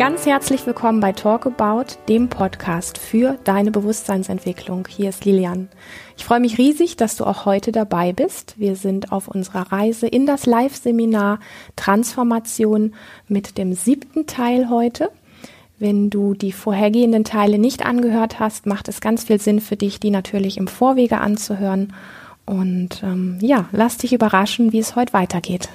Ganz herzlich willkommen bei Talk About, dem Podcast für deine Bewusstseinsentwicklung. Hier ist Lilian. Ich freue mich riesig, dass du auch heute dabei bist. Wir sind auf unserer Reise in das Live-Seminar Transformation mit dem siebten Teil heute. Wenn du die vorhergehenden Teile nicht angehört hast, macht es ganz viel Sinn für dich, die natürlich im Vorwege anzuhören. Und ähm, ja, lass dich überraschen, wie es heute weitergeht.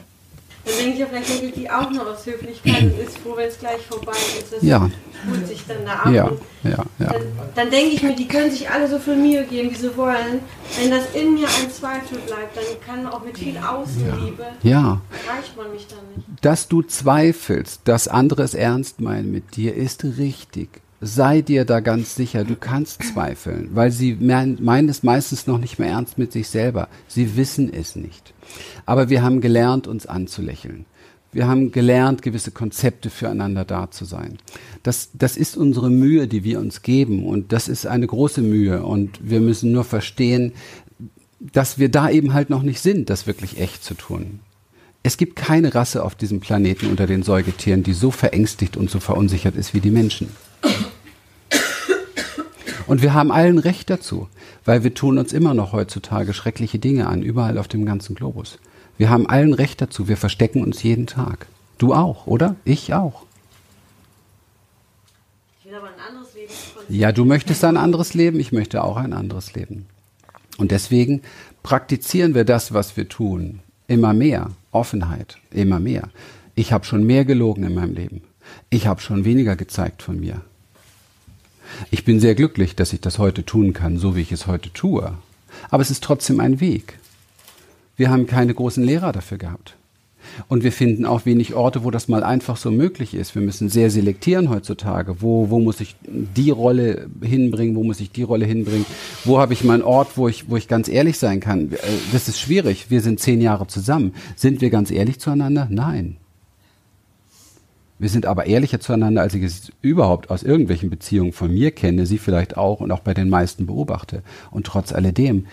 Dann denke ich ja, vielleicht regelt die auch noch aus Höflichkeit und ist froh, wenn es gleich vorbei ist. Das ja. holt sich dann da ab. Ja, ja, ja. Dann, dann, denke ich mir, die können sich alle so viel Mühe geben, wie sie wollen. Wenn das in mir ein Zweifel bleibt, dann kann auch mit viel Außenliebe, ja. erreicht man mich dann nicht. Dass du zweifelst, dass andere es ernst meinen mit dir, ist richtig. Sei dir da ganz sicher, du kannst zweifeln, weil sie meinen es meistens noch nicht mehr ernst mit sich selber. Sie wissen es nicht. Aber wir haben gelernt, uns anzulächeln. Wir haben gelernt, gewisse Konzepte füreinander da zu sein. Das, das ist unsere Mühe, die wir uns geben. Und das ist eine große Mühe. Und wir müssen nur verstehen, dass wir da eben halt noch nicht sind, das wirklich echt zu tun. Es gibt keine Rasse auf diesem Planeten unter den Säugetieren, die so verängstigt und so verunsichert ist wie die Menschen. Und wir haben allen Recht dazu, weil wir tun uns immer noch heutzutage schreckliche Dinge an, überall auf dem ganzen Globus. Wir haben allen Recht dazu, wir verstecken uns jeden Tag. Du auch, oder? Ich auch. Ich will aber ein anderes Leben. Ja, du möchtest ein anderes Leben, ich möchte auch ein anderes Leben. Und deswegen praktizieren wir das, was wir tun, immer mehr. Offenheit, immer mehr. Ich habe schon mehr gelogen in meinem Leben. Ich habe schon weniger gezeigt von mir. Ich bin sehr glücklich, dass ich das heute tun kann, so wie ich es heute tue. Aber es ist trotzdem ein Weg. Wir haben keine großen Lehrer dafür gehabt. Und wir finden auch wenig Orte, wo das mal einfach so möglich ist. Wir müssen sehr selektieren heutzutage. Wo, wo muss ich die Rolle hinbringen? Wo muss ich die Rolle hinbringen? Wo habe ich meinen Ort, wo ich, wo ich ganz ehrlich sein kann? Äh, das ist schwierig. Wir sind zehn Jahre zusammen. Sind wir ganz ehrlich zueinander? Nein. Wir sind aber ehrlicher zueinander, als ich es überhaupt aus irgendwelchen Beziehungen von mir kenne, sie vielleicht auch und auch bei den meisten beobachte. Und trotz alledem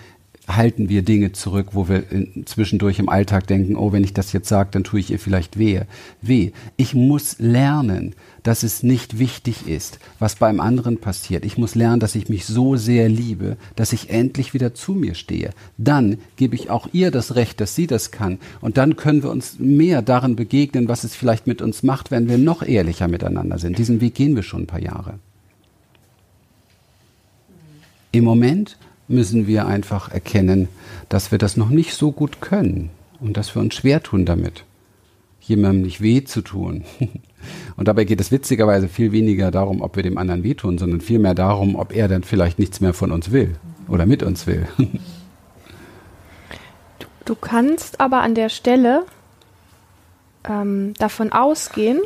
halten wir Dinge zurück, wo wir zwischendurch im Alltag denken, oh, wenn ich das jetzt sage, dann tue ich ihr vielleicht weh. Weh. Ich muss lernen, dass es nicht wichtig ist, was beim anderen passiert. Ich muss lernen, dass ich mich so sehr liebe, dass ich endlich wieder zu mir stehe. Dann gebe ich auch ihr das Recht, dass sie das kann. Und dann können wir uns mehr darin begegnen, was es vielleicht mit uns macht, wenn wir noch ehrlicher miteinander sind. Diesen Weg gehen wir schon ein paar Jahre. Im Moment müssen wir einfach erkennen, dass wir das noch nicht so gut können und dass wir uns schwer tun damit, jemandem nicht weh zu tun. Und dabei geht es witzigerweise viel weniger darum, ob wir dem anderen wehtun, sondern vielmehr darum, ob er dann vielleicht nichts mehr von uns will oder mit uns will. Du, du kannst aber an der Stelle ähm, davon ausgehen,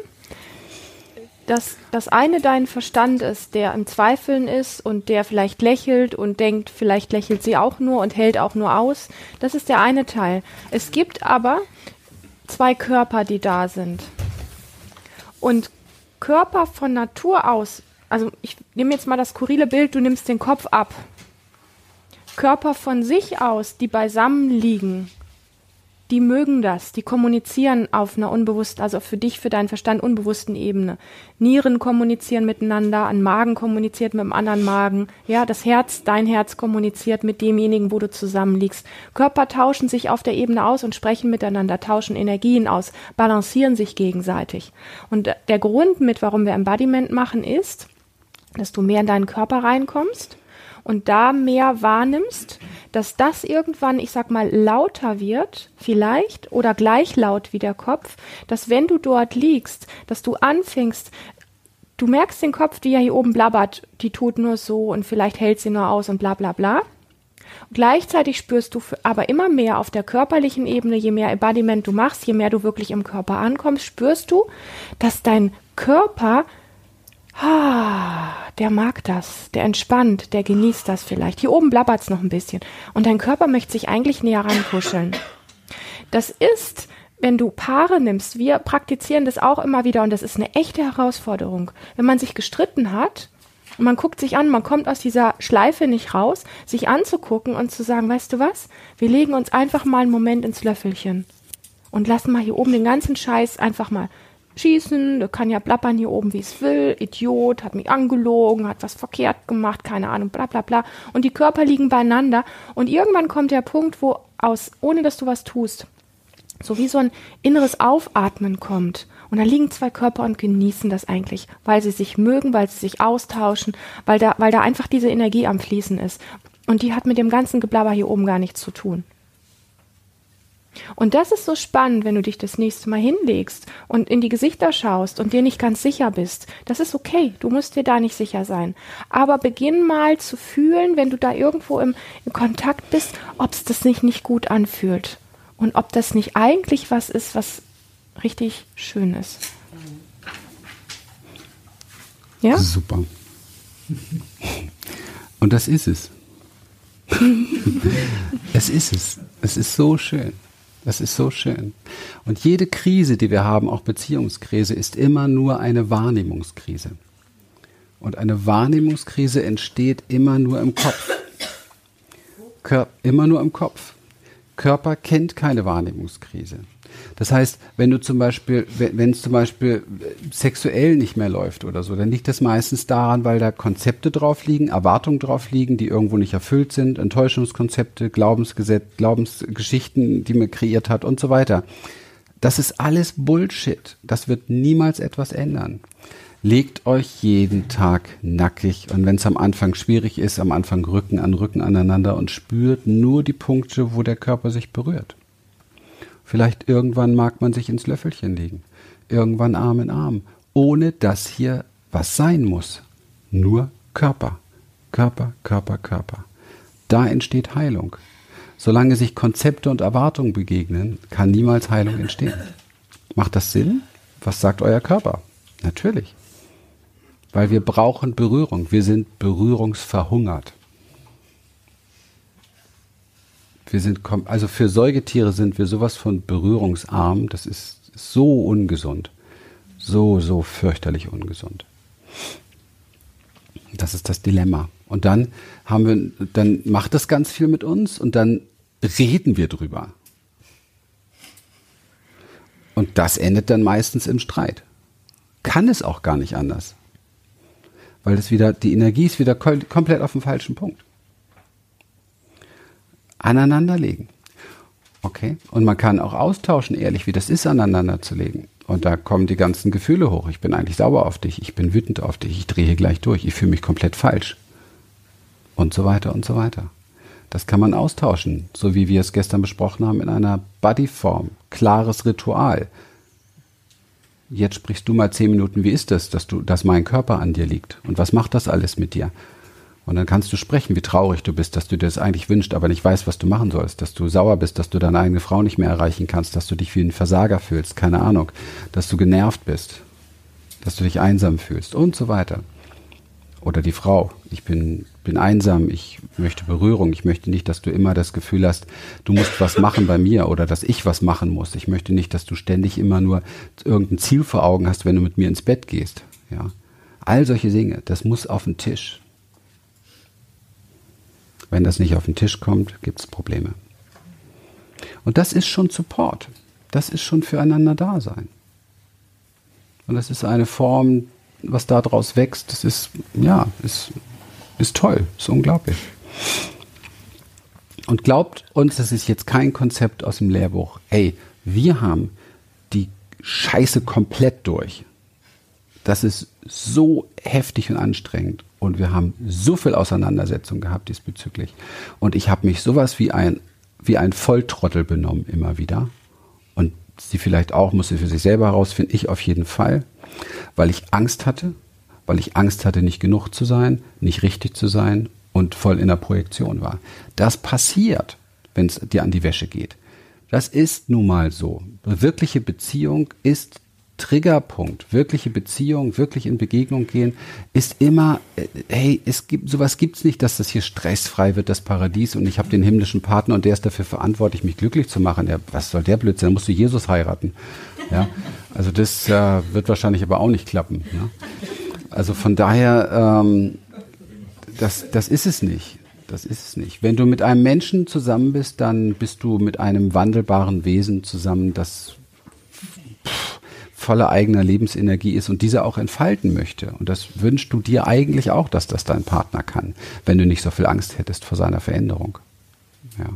dass das eine dein Verstand ist, der im Zweifeln ist und der vielleicht lächelt und denkt, vielleicht lächelt sie auch nur und hält auch nur aus. Das ist der eine Teil. Es gibt aber zwei Körper, die da sind. Und Körper von Natur aus, also ich nehme jetzt mal das skurrile Bild, du nimmst den Kopf ab. Körper von sich aus, die beisammen liegen, die mögen das, die kommunizieren auf einer unbewussten, also für dich, für deinen Verstand unbewussten Ebene. Nieren kommunizieren miteinander, ein Magen kommuniziert mit dem anderen Magen, ja, das Herz, dein Herz kommuniziert mit demjenigen, wo du zusammenliegst. Körper tauschen sich auf der Ebene aus und sprechen miteinander, tauschen Energien aus, balancieren sich gegenseitig. Und der Grund mit, warum wir Embodiment machen, ist, dass du mehr in deinen Körper reinkommst und da mehr wahrnimmst, dass das irgendwann, ich sag mal, lauter wird, vielleicht, oder gleich laut wie der Kopf, dass wenn du dort liegst, dass du anfängst, du merkst den Kopf, die ja hier oben blabbert, die tut nur so und vielleicht hält sie nur aus und bla bla bla. Gleichzeitig spürst du aber immer mehr auf der körperlichen Ebene, je mehr Embodiment du machst, je mehr du wirklich im Körper ankommst, spürst du, dass dein Körper Ah, der mag das, der entspannt, der genießt das vielleicht. Hier oben blabbert's noch ein bisschen. Und dein Körper möchte sich eigentlich näher rankuscheln. Das ist, wenn du Paare nimmst, wir praktizieren das auch immer wieder und das ist eine echte Herausforderung. Wenn man sich gestritten hat und man guckt sich an, man kommt aus dieser Schleife nicht raus, sich anzugucken und zu sagen, weißt du was, wir legen uns einfach mal einen Moment ins Löffelchen und lassen mal hier oben den ganzen Scheiß einfach mal schießen, der kann ja plappern hier oben, wie es will, Idiot, hat mich angelogen, hat was verkehrt gemacht, keine Ahnung, bla bla bla. Und die Körper liegen beieinander. Und irgendwann kommt der Punkt, wo aus, ohne dass du was tust, so wie so ein inneres Aufatmen kommt. Und da liegen zwei Körper und genießen das eigentlich, weil sie sich mögen, weil sie sich austauschen, weil da, weil da einfach diese Energie am Fließen ist. Und die hat mit dem ganzen Geblabber hier oben gar nichts zu tun. Und das ist so spannend, wenn du dich das nächste Mal hinlegst und in die Gesichter schaust und dir nicht ganz sicher bist. Das ist okay, du musst dir da nicht sicher sein. Aber beginn mal zu fühlen, wenn du da irgendwo im, im Kontakt bist, ob es das nicht, nicht gut anfühlt. Und ob das nicht eigentlich was ist, was richtig schön ist. Ja? Super. Und das ist es. es ist es. Es ist so schön. Das ist so schön. Und jede Krise, die wir haben, auch Beziehungskrise, ist immer nur eine Wahrnehmungskrise. Und eine Wahrnehmungskrise entsteht immer nur im Kopf. Kör immer nur im Kopf. Körper kennt keine Wahrnehmungskrise. Das heißt, wenn du zum Beispiel, wenn es zum Beispiel sexuell nicht mehr läuft oder so, dann liegt das meistens daran, weil da Konzepte drauf liegen, Erwartungen drauf liegen, die irgendwo nicht erfüllt sind, Enttäuschungskonzepte, Glaubensgesetz, Glaubensgeschichten, die man kreiert hat und so weiter. Das ist alles Bullshit. Das wird niemals etwas ändern. Legt euch jeden Tag nackig und wenn es am Anfang schwierig ist, am Anfang Rücken an Rücken aneinander und spürt nur die Punkte, wo der Körper sich berührt. Vielleicht irgendwann mag man sich ins Löffelchen legen. Irgendwann Arm in Arm. Ohne dass hier was sein muss. Nur Körper. Körper, Körper, Körper. Da entsteht Heilung. Solange sich Konzepte und Erwartungen begegnen, kann niemals Heilung entstehen. Macht das Sinn? Was sagt euer Körper? Natürlich. Weil wir brauchen Berührung. Wir sind berührungsverhungert. Wir sind, also für Säugetiere sind wir sowas von berührungsarm, das ist so ungesund. So, so fürchterlich ungesund. Das ist das Dilemma. Und dann haben wir, dann macht das ganz viel mit uns und dann reden wir drüber. Und das endet dann meistens im Streit. Kann es auch gar nicht anders. Weil das wieder, die Energie ist wieder komplett auf dem falschen Punkt aneinanderlegen. Okay? Und man kann auch austauschen, ehrlich, wie das ist, aneinander zu legen. Und da kommen die ganzen Gefühle hoch. Ich bin eigentlich sauer auf dich, ich bin wütend auf dich, ich drehe gleich durch, ich fühle mich komplett falsch. Und so weiter und so weiter. Das kann man austauschen, so wie wir es gestern besprochen haben, in einer Bodyform. Klares Ritual. Jetzt sprichst du mal zehn Minuten, wie ist das, dass dass mein Körper an dir liegt? Und was macht das alles mit dir? Und dann kannst du sprechen, wie traurig du bist, dass du dir das eigentlich wünschst, aber nicht weißt, was du machen sollst, dass du sauer bist, dass du deine eigene Frau nicht mehr erreichen kannst, dass du dich wie ein Versager fühlst, keine Ahnung, dass du genervt bist, dass du dich einsam fühlst und so weiter. Oder die Frau, ich bin, bin einsam, ich möchte Berührung, ich möchte nicht, dass du immer das Gefühl hast, du musst was machen bei mir oder dass ich was machen muss. Ich möchte nicht, dass du ständig immer nur irgendein Ziel vor Augen hast, wenn du mit mir ins Bett gehst. Ja. All solche Dinge, das muss auf den Tisch. Wenn das nicht auf den Tisch kommt, gibt es Probleme. Und das ist schon Support. Das ist schon füreinander da sein. Und das ist eine Form, was daraus wächst, das ist, ja, ist, ist toll, ist unglaublich. Und glaubt uns, das ist jetzt kein Konzept aus dem Lehrbuch. Ey, wir haben die Scheiße komplett durch. Das ist so heftig und anstrengend und wir haben so viel Auseinandersetzung gehabt diesbezüglich. Und ich habe mich sowas wie ein, wie ein Volltrottel benommen immer wieder. Und sie vielleicht auch, muss sie für sich selber herausfinden, ich auf jeden Fall, weil ich Angst hatte, weil ich Angst hatte, nicht genug zu sein, nicht richtig zu sein und voll in der Projektion war. Das passiert, wenn es dir an die Wäsche geht. Das ist nun mal so. Wirkliche Beziehung ist Triggerpunkt, wirkliche Beziehung, wirklich in Begegnung gehen, ist immer, äh, hey, es gibt sowas gibt's nicht, dass das hier stressfrei wird, das Paradies und ich habe den himmlischen Partner und der ist dafür verantwortlich, mich glücklich zu machen. Ja, was soll der Blödsinn? Dann musst du Jesus heiraten. Ja, also das äh, wird wahrscheinlich aber auch nicht klappen. Ne? Also von daher, ähm, das, das ist es nicht. Das ist es nicht. Wenn du mit einem Menschen zusammen bist, dann bist du mit einem wandelbaren Wesen zusammen, das voller eigener Lebensenergie ist und diese auch entfalten möchte. Und das wünschst du dir eigentlich auch, dass das dein Partner kann, wenn du nicht so viel Angst hättest vor seiner Veränderung. Ja.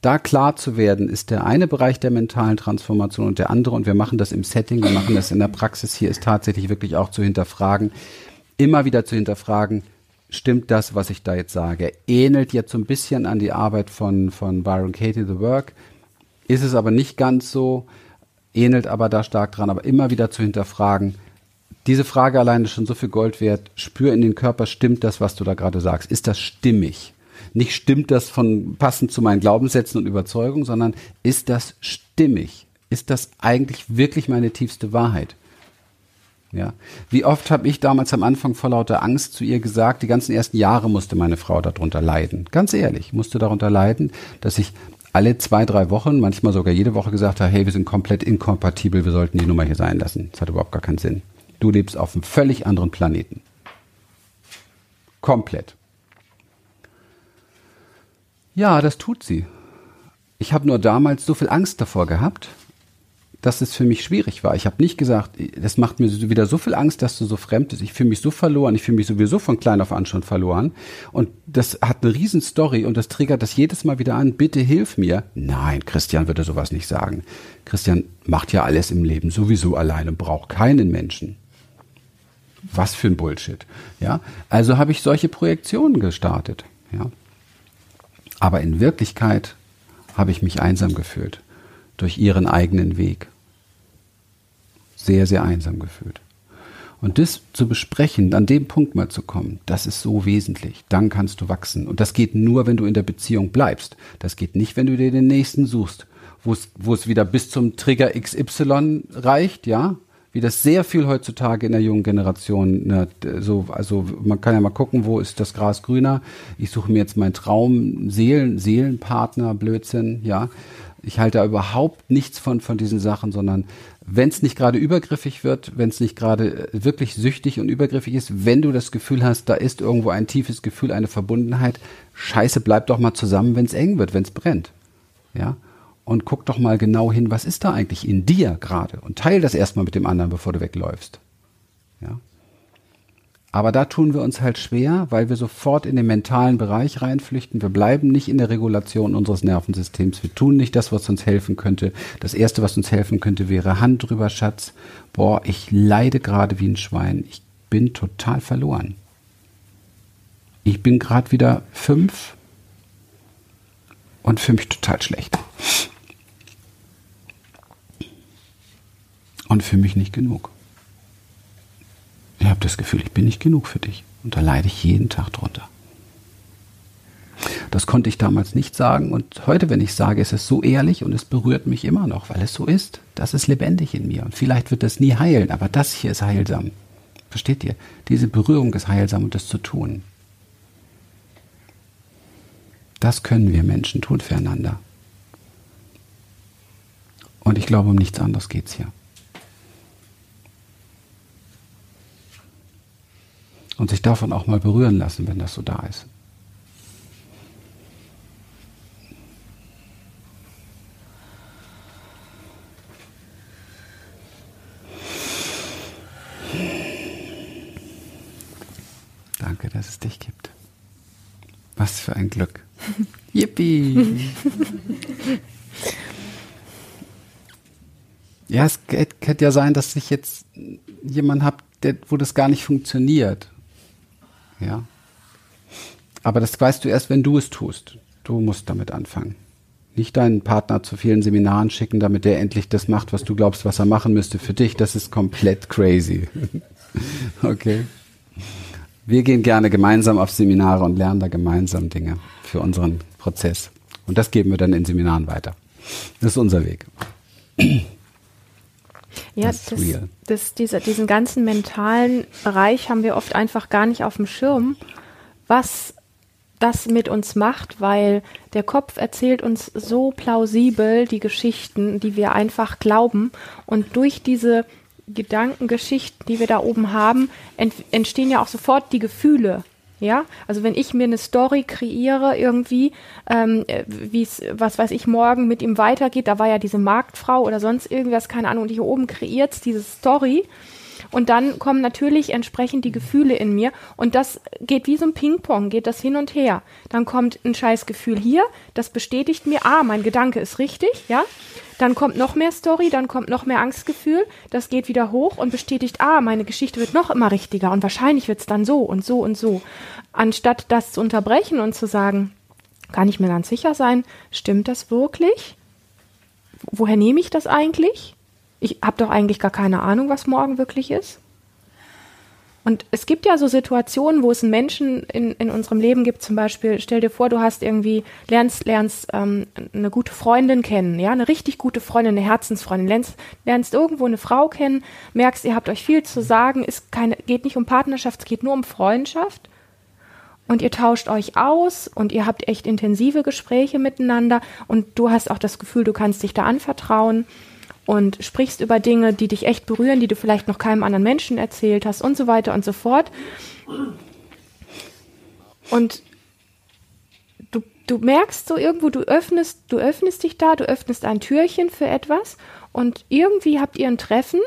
Da klar zu werden, ist der eine Bereich der mentalen Transformation und der andere, und wir machen das im Setting, wir machen das in der Praxis hier, ist tatsächlich wirklich auch zu hinterfragen, immer wieder zu hinterfragen, stimmt das, was ich da jetzt sage? Ähnelt jetzt so ein bisschen an die Arbeit von, von Byron Katie, The Work, ist es aber nicht ganz so, ähnelt aber da stark dran, aber immer wieder zu hinterfragen, diese Frage alleine ist schon so viel Gold wert, spür in den Körper, stimmt das, was du da gerade sagst? Ist das stimmig? Nicht stimmt das von passend zu meinen Glaubenssätzen und Überzeugungen, sondern ist das stimmig? Ist das eigentlich wirklich meine tiefste Wahrheit? Ja. Wie oft habe ich damals am Anfang vor lauter Angst zu ihr gesagt, die ganzen ersten Jahre musste meine Frau darunter leiden. Ganz ehrlich, musste darunter leiden, dass ich alle zwei, drei Wochen, manchmal sogar jede Woche gesagt habe, hey, wir sind komplett inkompatibel, wir sollten die Nummer hier sein lassen. Das hat überhaupt gar keinen Sinn. Du lebst auf einem völlig anderen Planeten. Komplett. Ja, das tut sie. Ich habe nur damals so viel Angst davor gehabt, dass es für mich schwierig war. Ich habe nicht gesagt, das macht mir wieder so viel Angst, dass du so fremd bist. Ich fühle mich so verloren. Ich fühle mich sowieso von klein auf an schon verloren. Und das hat eine riesen Story und das triggert das jedes Mal wieder an. Bitte hilf mir. Nein, Christian würde sowas nicht sagen. Christian macht ja alles im Leben sowieso alleine und braucht keinen Menschen. Was für ein Bullshit. Ja, also habe ich solche Projektionen gestartet. Ja, aber in Wirklichkeit habe ich mich einsam gefühlt durch ihren eigenen Weg sehr, sehr einsam gefühlt. Und das zu besprechen, an dem Punkt mal zu kommen, das ist so wesentlich. Dann kannst du wachsen. Und das geht nur, wenn du in der Beziehung bleibst. Das geht nicht, wenn du dir den nächsten suchst, wo es, wieder bis zum Trigger XY reicht, ja. Wie das sehr viel heutzutage in der jungen Generation, ne, so, also man kann ja mal gucken, wo ist das Gras grüner. Ich suche mir jetzt meinen Traum, Seelen, Seelenpartner, Blödsinn, ja. Ich halte da überhaupt nichts von, von diesen Sachen, sondern wenn es nicht gerade übergriffig wird, wenn es nicht gerade äh, wirklich süchtig und übergriffig ist, wenn du das Gefühl hast, da ist irgendwo ein tiefes Gefühl, eine Verbundenheit, scheiße, bleib doch mal zusammen, wenn es eng wird, wenn es brennt. Ja? Und guck doch mal genau hin, was ist da eigentlich in dir gerade? Und teil das erstmal mit dem anderen, bevor du wegläufst. Ja? Aber da tun wir uns halt schwer, weil wir sofort in den mentalen Bereich reinflüchten. Wir bleiben nicht in der Regulation unseres Nervensystems. Wir tun nicht das, was uns helfen könnte. Das erste, was uns helfen könnte, wäre Hand drüber, Schatz. Boah, ich leide gerade wie ein Schwein. Ich bin total verloren. Ich bin gerade wieder fünf und für mich total schlecht. Und für mich nicht genug. Ich habe das Gefühl, ich bin nicht genug für dich. Und da leide ich jeden Tag drunter. Das konnte ich damals nicht sagen und heute, wenn ich sage, ist es so ehrlich und es berührt mich immer noch, weil es so ist. Das ist lebendig in mir und vielleicht wird das nie heilen, aber das hier ist heilsam. Versteht ihr? Diese Berührung ist heilsam und das zu tun. Das können wir Menschen tun füreinander. Und ich glaube, um nichts anderes geht es hier. Und sich davon auch mal berühren lassen, wenn das so da ist. Danke, dass es dich gibt. Was für ein Glück. Yippie! ja, es könnte ja sein, dass ich jetzt jemanden habe, wo das gar nicht funktioniert. Ja. Aber das weißt du erst, wenn du es tust. Du musst damit anfangen. Nicht deinen Partner zu vielen Seminaren schicken, damit der endlich das macht, was du glaubst, was er machen müsste für dich. Das ist komplett crazy. okay. Wir gehen gerne gemeinsam auf Seminare und lernen da gemeinsam Dinge für unseren Prozess. Und das geben wir dann in Seminaren weiter. Das ist unser Weg. Ja, das, das, das, dieser, diesen ganzen mentalen Bereich haben wir oft einfach gar nicht auf dem Schirm, was das mit uns macht, weil der Kopf erzählt uns so plausibel die Geschichten, die wir einfach glauben. Und durch diese Gedankengeschichten, die wir da oben haben, ent entstehen ja auch sofort die Gefühle. Ja, also wenn ich mir eine Story kreiere irgendwie, ähm, wie es, was weiß ich, morgen mit ihm weitergeht, da war ja diese Marktfrau oder sonst irgendwas, keine Ahnung, und hier oben kreiert diese Story und dann kommen natürlich entsprechend die Gefühle in mir und das geht wie so ein Ping-Pong, geht das hin und her. Dann kommt ein scheiß Gefühl hier, das bestätigt mir, ah, mein Gedanke ist richtig, ja. Dann kommt noch mehr Story, dann kommt noch mehr Angstgefühl, das geht wieder hoch und bestätigt, ah, meine Geschichte wird noch immer richtiger und wahrscheinlich wird es dann so und so und so. Anstatt das zu unterbrechen und zu sagen, kann ich mir ganz sicher sein, stimmt das wirklich? Woher nehme ich das eigentlich? Ich habe doch eigentlich gar keine Ahnung, was morgen wirklich ist. Und es gibt ja so Situationen, wo es einen Menschen in, in unserem Leben gibt, zum Beispiel, stell dir vor, du hast irgendwie, lernst, lernst ähm, eine gute Freundin kennen, ja, eine richtig gute Freundin, eine Herzensfreundin, lernst, lernst irgendwo eine Frau kennen, merkst, ihr habt euch viel zu sagen, ist keine, geht nicht um Partnerschaft, es geht nur um Freundschaft. Und ihr tauscht euch aus und ihr habt echt intensive Gespräche miteinander und du hast auch das Gefühl, du kannst dich da anvertrauen und sprichst über Dinge, die dich echt berühren, die du vielleicht noch keinem anderen Menschen erzählt hast und so weiter und so fort. Und du, du merkst so irgendwo, du öffnest, du öffnest dich da, du öffnest ein Türchen für etwas und irgendwie habt ihr ein Treffen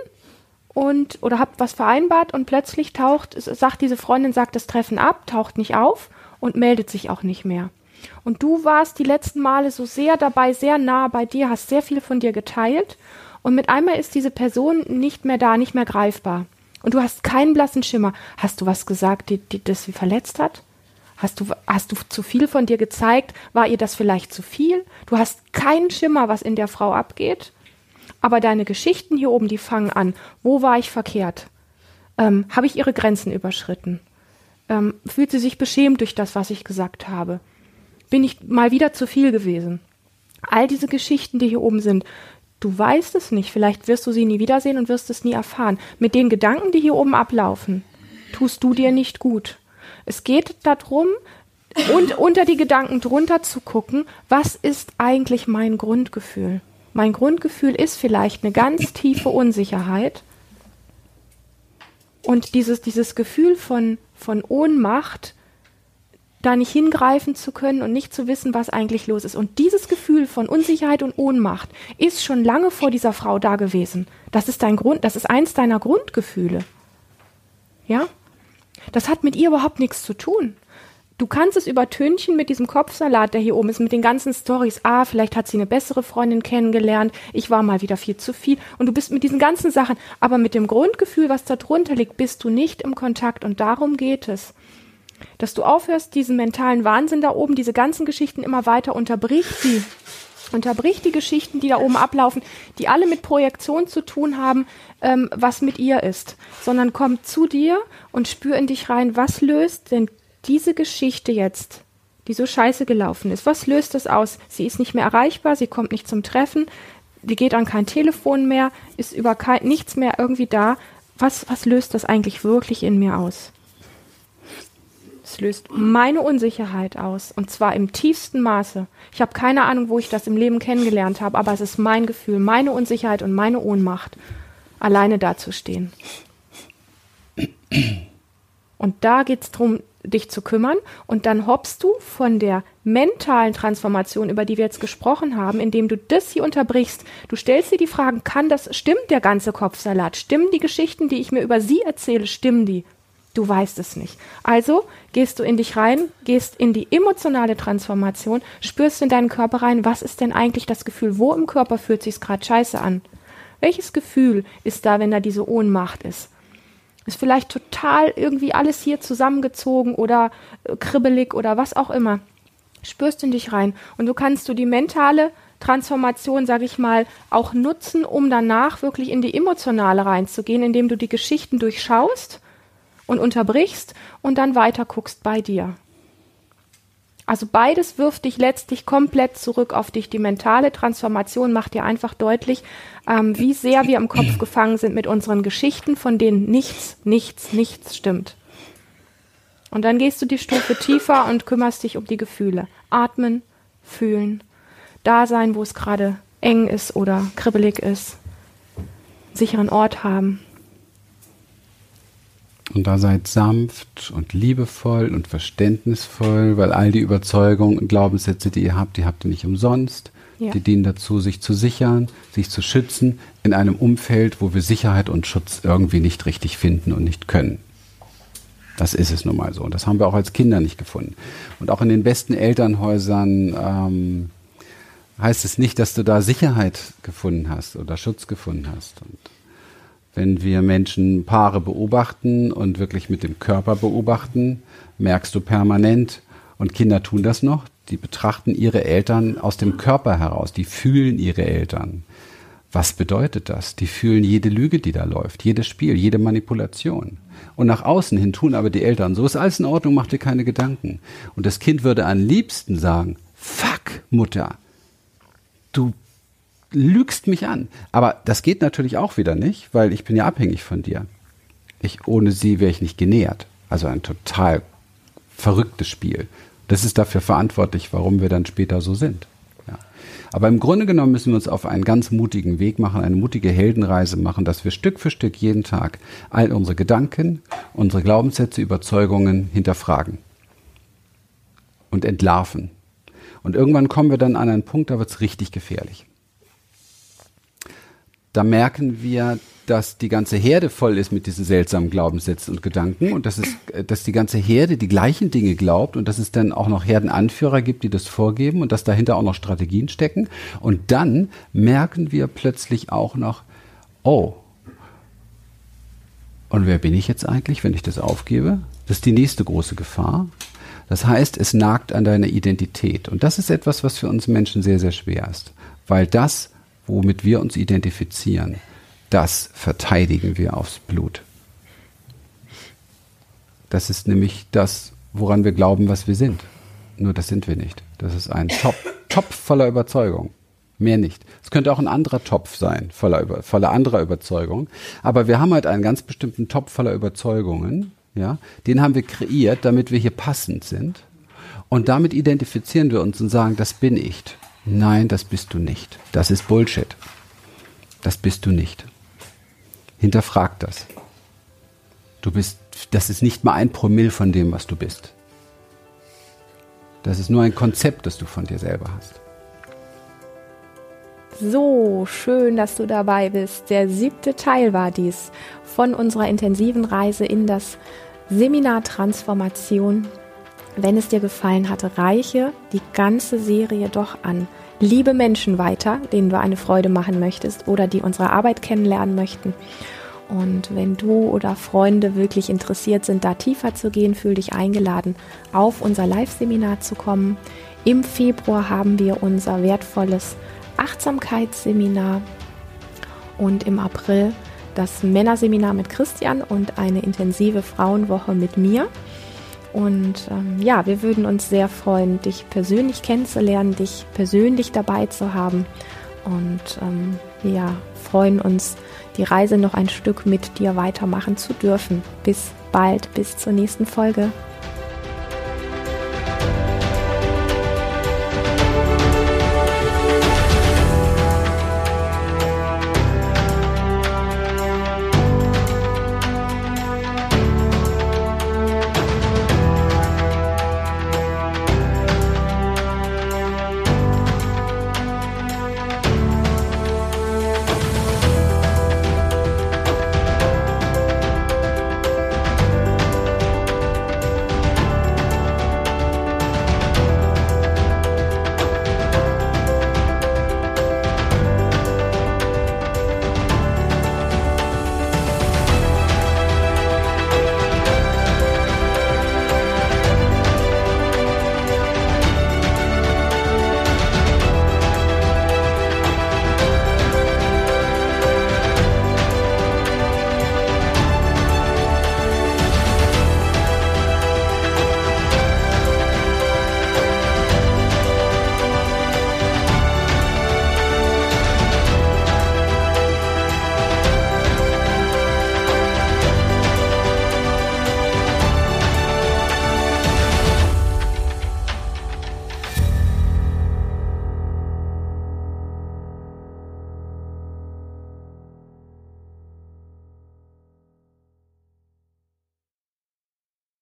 und oder habt was vereinbart und plötzlich taucht, sagt diese Freundin, sagt das Treffen ab, taucht nicht auf und meldet sich auch nicht mehr. Und du warst die letzten Male so sehr dabei, sehr nah bei dir, hast sehr viel von dir geteilt und mit einmal ist diese Person nicht mehr da, nicht mehr greifbar. Und du hast keinen blassen Schimmer. Hast du was gesagt, die, die, das sie verletzt hat? Hast du, hast du zu viel von dir gezeigt? War ihr das vielleicht zu viel? Du hast keinen Schimmer, was in der Frau abgeht. Aber deine Geschichten hier oben, die fangen an. Wo war ich verkehrt? Ähm, habe ich ihre Grenzen überschritten? Ähm, fühlt sie sich beschämt durch das, was ich gesagt habe? Bin ich mal wieder zu viel gewesen? All diese Geschichten, die hier oben sind, Du weißt es nicht, vielleicht wirst du sie nie wiedersehen und wirst es nie erfahren. Mit den Gedanken, die hier oben ablaufen, tust du dir nicht gut. Es geht darum, und unter die Gedanken drunter zu gucken, was ist eigentlich mein Grundgefühl? Mein Grundgefühl ist vielleicht eine ganz tiefe Unsicherheit. Und dieses, dieses Gefühl von, von Ohnmacht da nicht hingreifen zu können und nicht zu wissen, was eigentlich los ist. Und dieses Gefühl von Unsicherheit und Ohnmacht ist schon lange vor dieser Frau da gewesen. Das ist dein Grund, das ist eins deiner Grundgefühle. Ja? Das hat mit ihr überhaupt nichts zu tun. Du kannst es übertünchen mit diesem Kopfsalat, der hier oben ist, mit den ganzen Stories. Ah, vielleicht hat sie eine bessere Freundin kennengelernt. Ich war mal wieder viel zu viel. Und du bist mit diesen ganzen Sachen, aber mit dem Grundgefühl, was da drunter liegt, bist du nicht im Kontakt. Und darum geht es dass du aufhörst, diesen mentalen Wahnsinn da oben, diese ganzen Geschichten immer weiter unterbrich sie. Unterbrich die Geschichten, die da oben ablaufen, die alle mit Projektion zu tun haben, ähm, was mit ihr ist. Sondern komm zu dir und spür in dich rein, was löst denn diese Geschichte jetzt, die so scheiße gelaufen ist, was löst das aus? Sie ist nicht mehr erreichbar, sie kommt nicht zum Treffen, die geht an kein Telefon mehr, ist über kein, nichts mehr irgendwie da. Was, was löst das eigentlich wirklich in mir aus? Es löst meine Unsicherheit aus und zwar im tiefsten Maße. Ich habe keine Ahnung, wo ich das im Leben kennengelernt habe, aber es ist mein Gefühl, meine Unsicherheit und meine Ohnmacht, alleine dazustehen. Und da geht es darum, dich zu kümmern und dann hoppst du von der mentalen Transformation, über die wir jetzt gesprochen haben, indem du das hier unterbrichst. Du stellst dir die Fragen, kann das, stimmt der ganze Kopfsalat? Stimmen die Geschichten, die ich mir über sie erzähle, stimmen die? Du weißt es nicht. Also gehst du in dich rein, gehst in die emotionale Transformation, spürst in deinen Körper rein, was ist denn eigentlich das Gefühl? Wo im Körper fühlt sich gerade scheiße an? Welches Gefühl ist da, wenn da diese Ohnmacht ist? Ist vielleicht total irgendwie alles hier zusammengezogen oder äh, kribbelig oder was auch immer. Spürst in dich rein. Und du kannst du die mentale Transformation, sage ich mal, auch nutzen, um danach wirklich in die emotionale reinzugehen, indem du die Geschichten durchschaust und unterbrichst und dann weiter guckst bei dir. Also beides wirft dich letztlich komplett zurück auf dich. Die mentale Transformation macht dir einfach deutlich, ähm, wie sehr wir im Kopf gefangen sind mit unseren Geschichten, von denen nichts, nichts, nichts stimmt. Und dann gehst du die Stufe tiefer und kümmerst dich um die Gefühle. Atmen, fühlen, da sein, wo es gerade eng ist oder kribbelig ist, sicheren Ort haben Und da seid sanft und liebevoll und verständnisvoll, weil all die Überzeugungen und Glaubenssätze, die ihr habt, die habt ihr nicht umsonst. Ja. Die dienen dazu, sich zu sichern, sich zu schützen in einem Umfeld, wo wir Sicherheit und Schutz irgendwie nicht richtig finden und nicht können. Das ist es nun mal so. Und das haben wir auch als Kinder nicht gefunden. Und auch in den besten Elternhäusern ähm, heißt es nicht, dass du da Sicherheit gefunden hast oder Schutz gefunden hast. Und wenn wir Menschen Paare beobachten und wirklich mit dem Körper beobachten, merkst du permanent, und Kinder tun das noch, die betrachten ihre Eltern aus dem Körper heraus, die fühlen ihre Eltern. Was bedeutet das? Die fühlen jede Lüge, die da läuft, jedes Spiel, jede Manipulation. Und nach außen hin tun aber die Eltern, so ist alles in Ordnung, mach dir keine Gedanken. Und das Kind würde am liebsten sagen, fuck, Mutter, du lügst mich an. Aber das geht natürlich auch wieder nicht, weil ich bin ja abhängig von dir. Ich, ohne sie wäre ich nicht genährt. Also ein total verrücktes Spiel. Das ist dafür verantwortlich, warum wir dann später so sind. Ja. Aber im Grunde genommen müssen wir uns auf einen ganz mutigen Weg machen, eine mutige Heldenreise machen, dass wir Stück für Stück jeden Tag all unsere Gedanken, unsere Glaubenssätze, Überzeugungen hinterfragen und entlarven. Und irgendwann kommen wir dann an einen Punkt, da wird es richtig gefährlich. Da merken wir, dass die ganze Herde voll ist mit diesen seltsamen Glaubenssätzen und Gedanken und dass, es, äh, dass die ganze Herde die gleichen Dinge glaubt und dass es dann auch noch Herdenanführer gibt, die das vorgeben und dass dahinter auch noch Strategien stecken. Und dann merken wir plötzlich auch noch, oh, und wer bin ich jetzt eigentlich, wenn ich das aufgebe? Das ist die nächste große Gefahr. Das heißt, es nagt an deiner Identität. Und das ist etwas, was für uns Menschen sehr, sehr schwer ist. Weil das, womit wir uns identifizieren, das verteidigen wir aufs Blut. Das ist nämlich das, woran wir glauben, was wir sind. Nur das sind wir nicht. Das ist ein Top, Topf voller Überzeugung. Mehr nicht. Es könnte auch ein anderer Topf sein, voller, voller anderer Überzeugung. Aber wir haben halt einen ganz bestimmten Topf voller Überzeugungen. Ja, den haben wir kreiert, damit wir hier passend sind. Und damit identifizieren wir uns und sagen, das bin ich. Nein, das bist du nicht. Das ist Bullshit. Das bist du nicht. Hinterfrag das. Du bist, das ist nicht mal ein Promille von dem, was du bist. Das ist nur ein Konzept, das du von dir selber hast. So schön, dass du dabei bist. Der siebte Teil war dies von unserer intensiven Reise in das Seminar Transformation. Wenn es dir gefallen hat, reiche die ganze Serie doch an liebe Menschen weiter, denen du eine Freude machen möchtest oder die unsere Arbeit kennenlernen möchten. Und wenn du oder Freunde wirklich interessiert sind, da tiefer zu gehen, fühl dich eingeladen, auf unser Live-Seminar zu kommen. Im Februar haben wir unser wertvolles Achtsamkeitsseminar und im April das Männerseminar mit Christian und eine intensive Frauenwoche mit mir. Und ähm, ja, wir würden uns sehr freuen, dich persönlich kennenzulernen, dich persönlich dabei zu haben. Und ähm, ja, freuen uns, die Reise noch ein Stück mit dir weitermachen zu dürfen. Bis bald, bis zur nächsten Folge.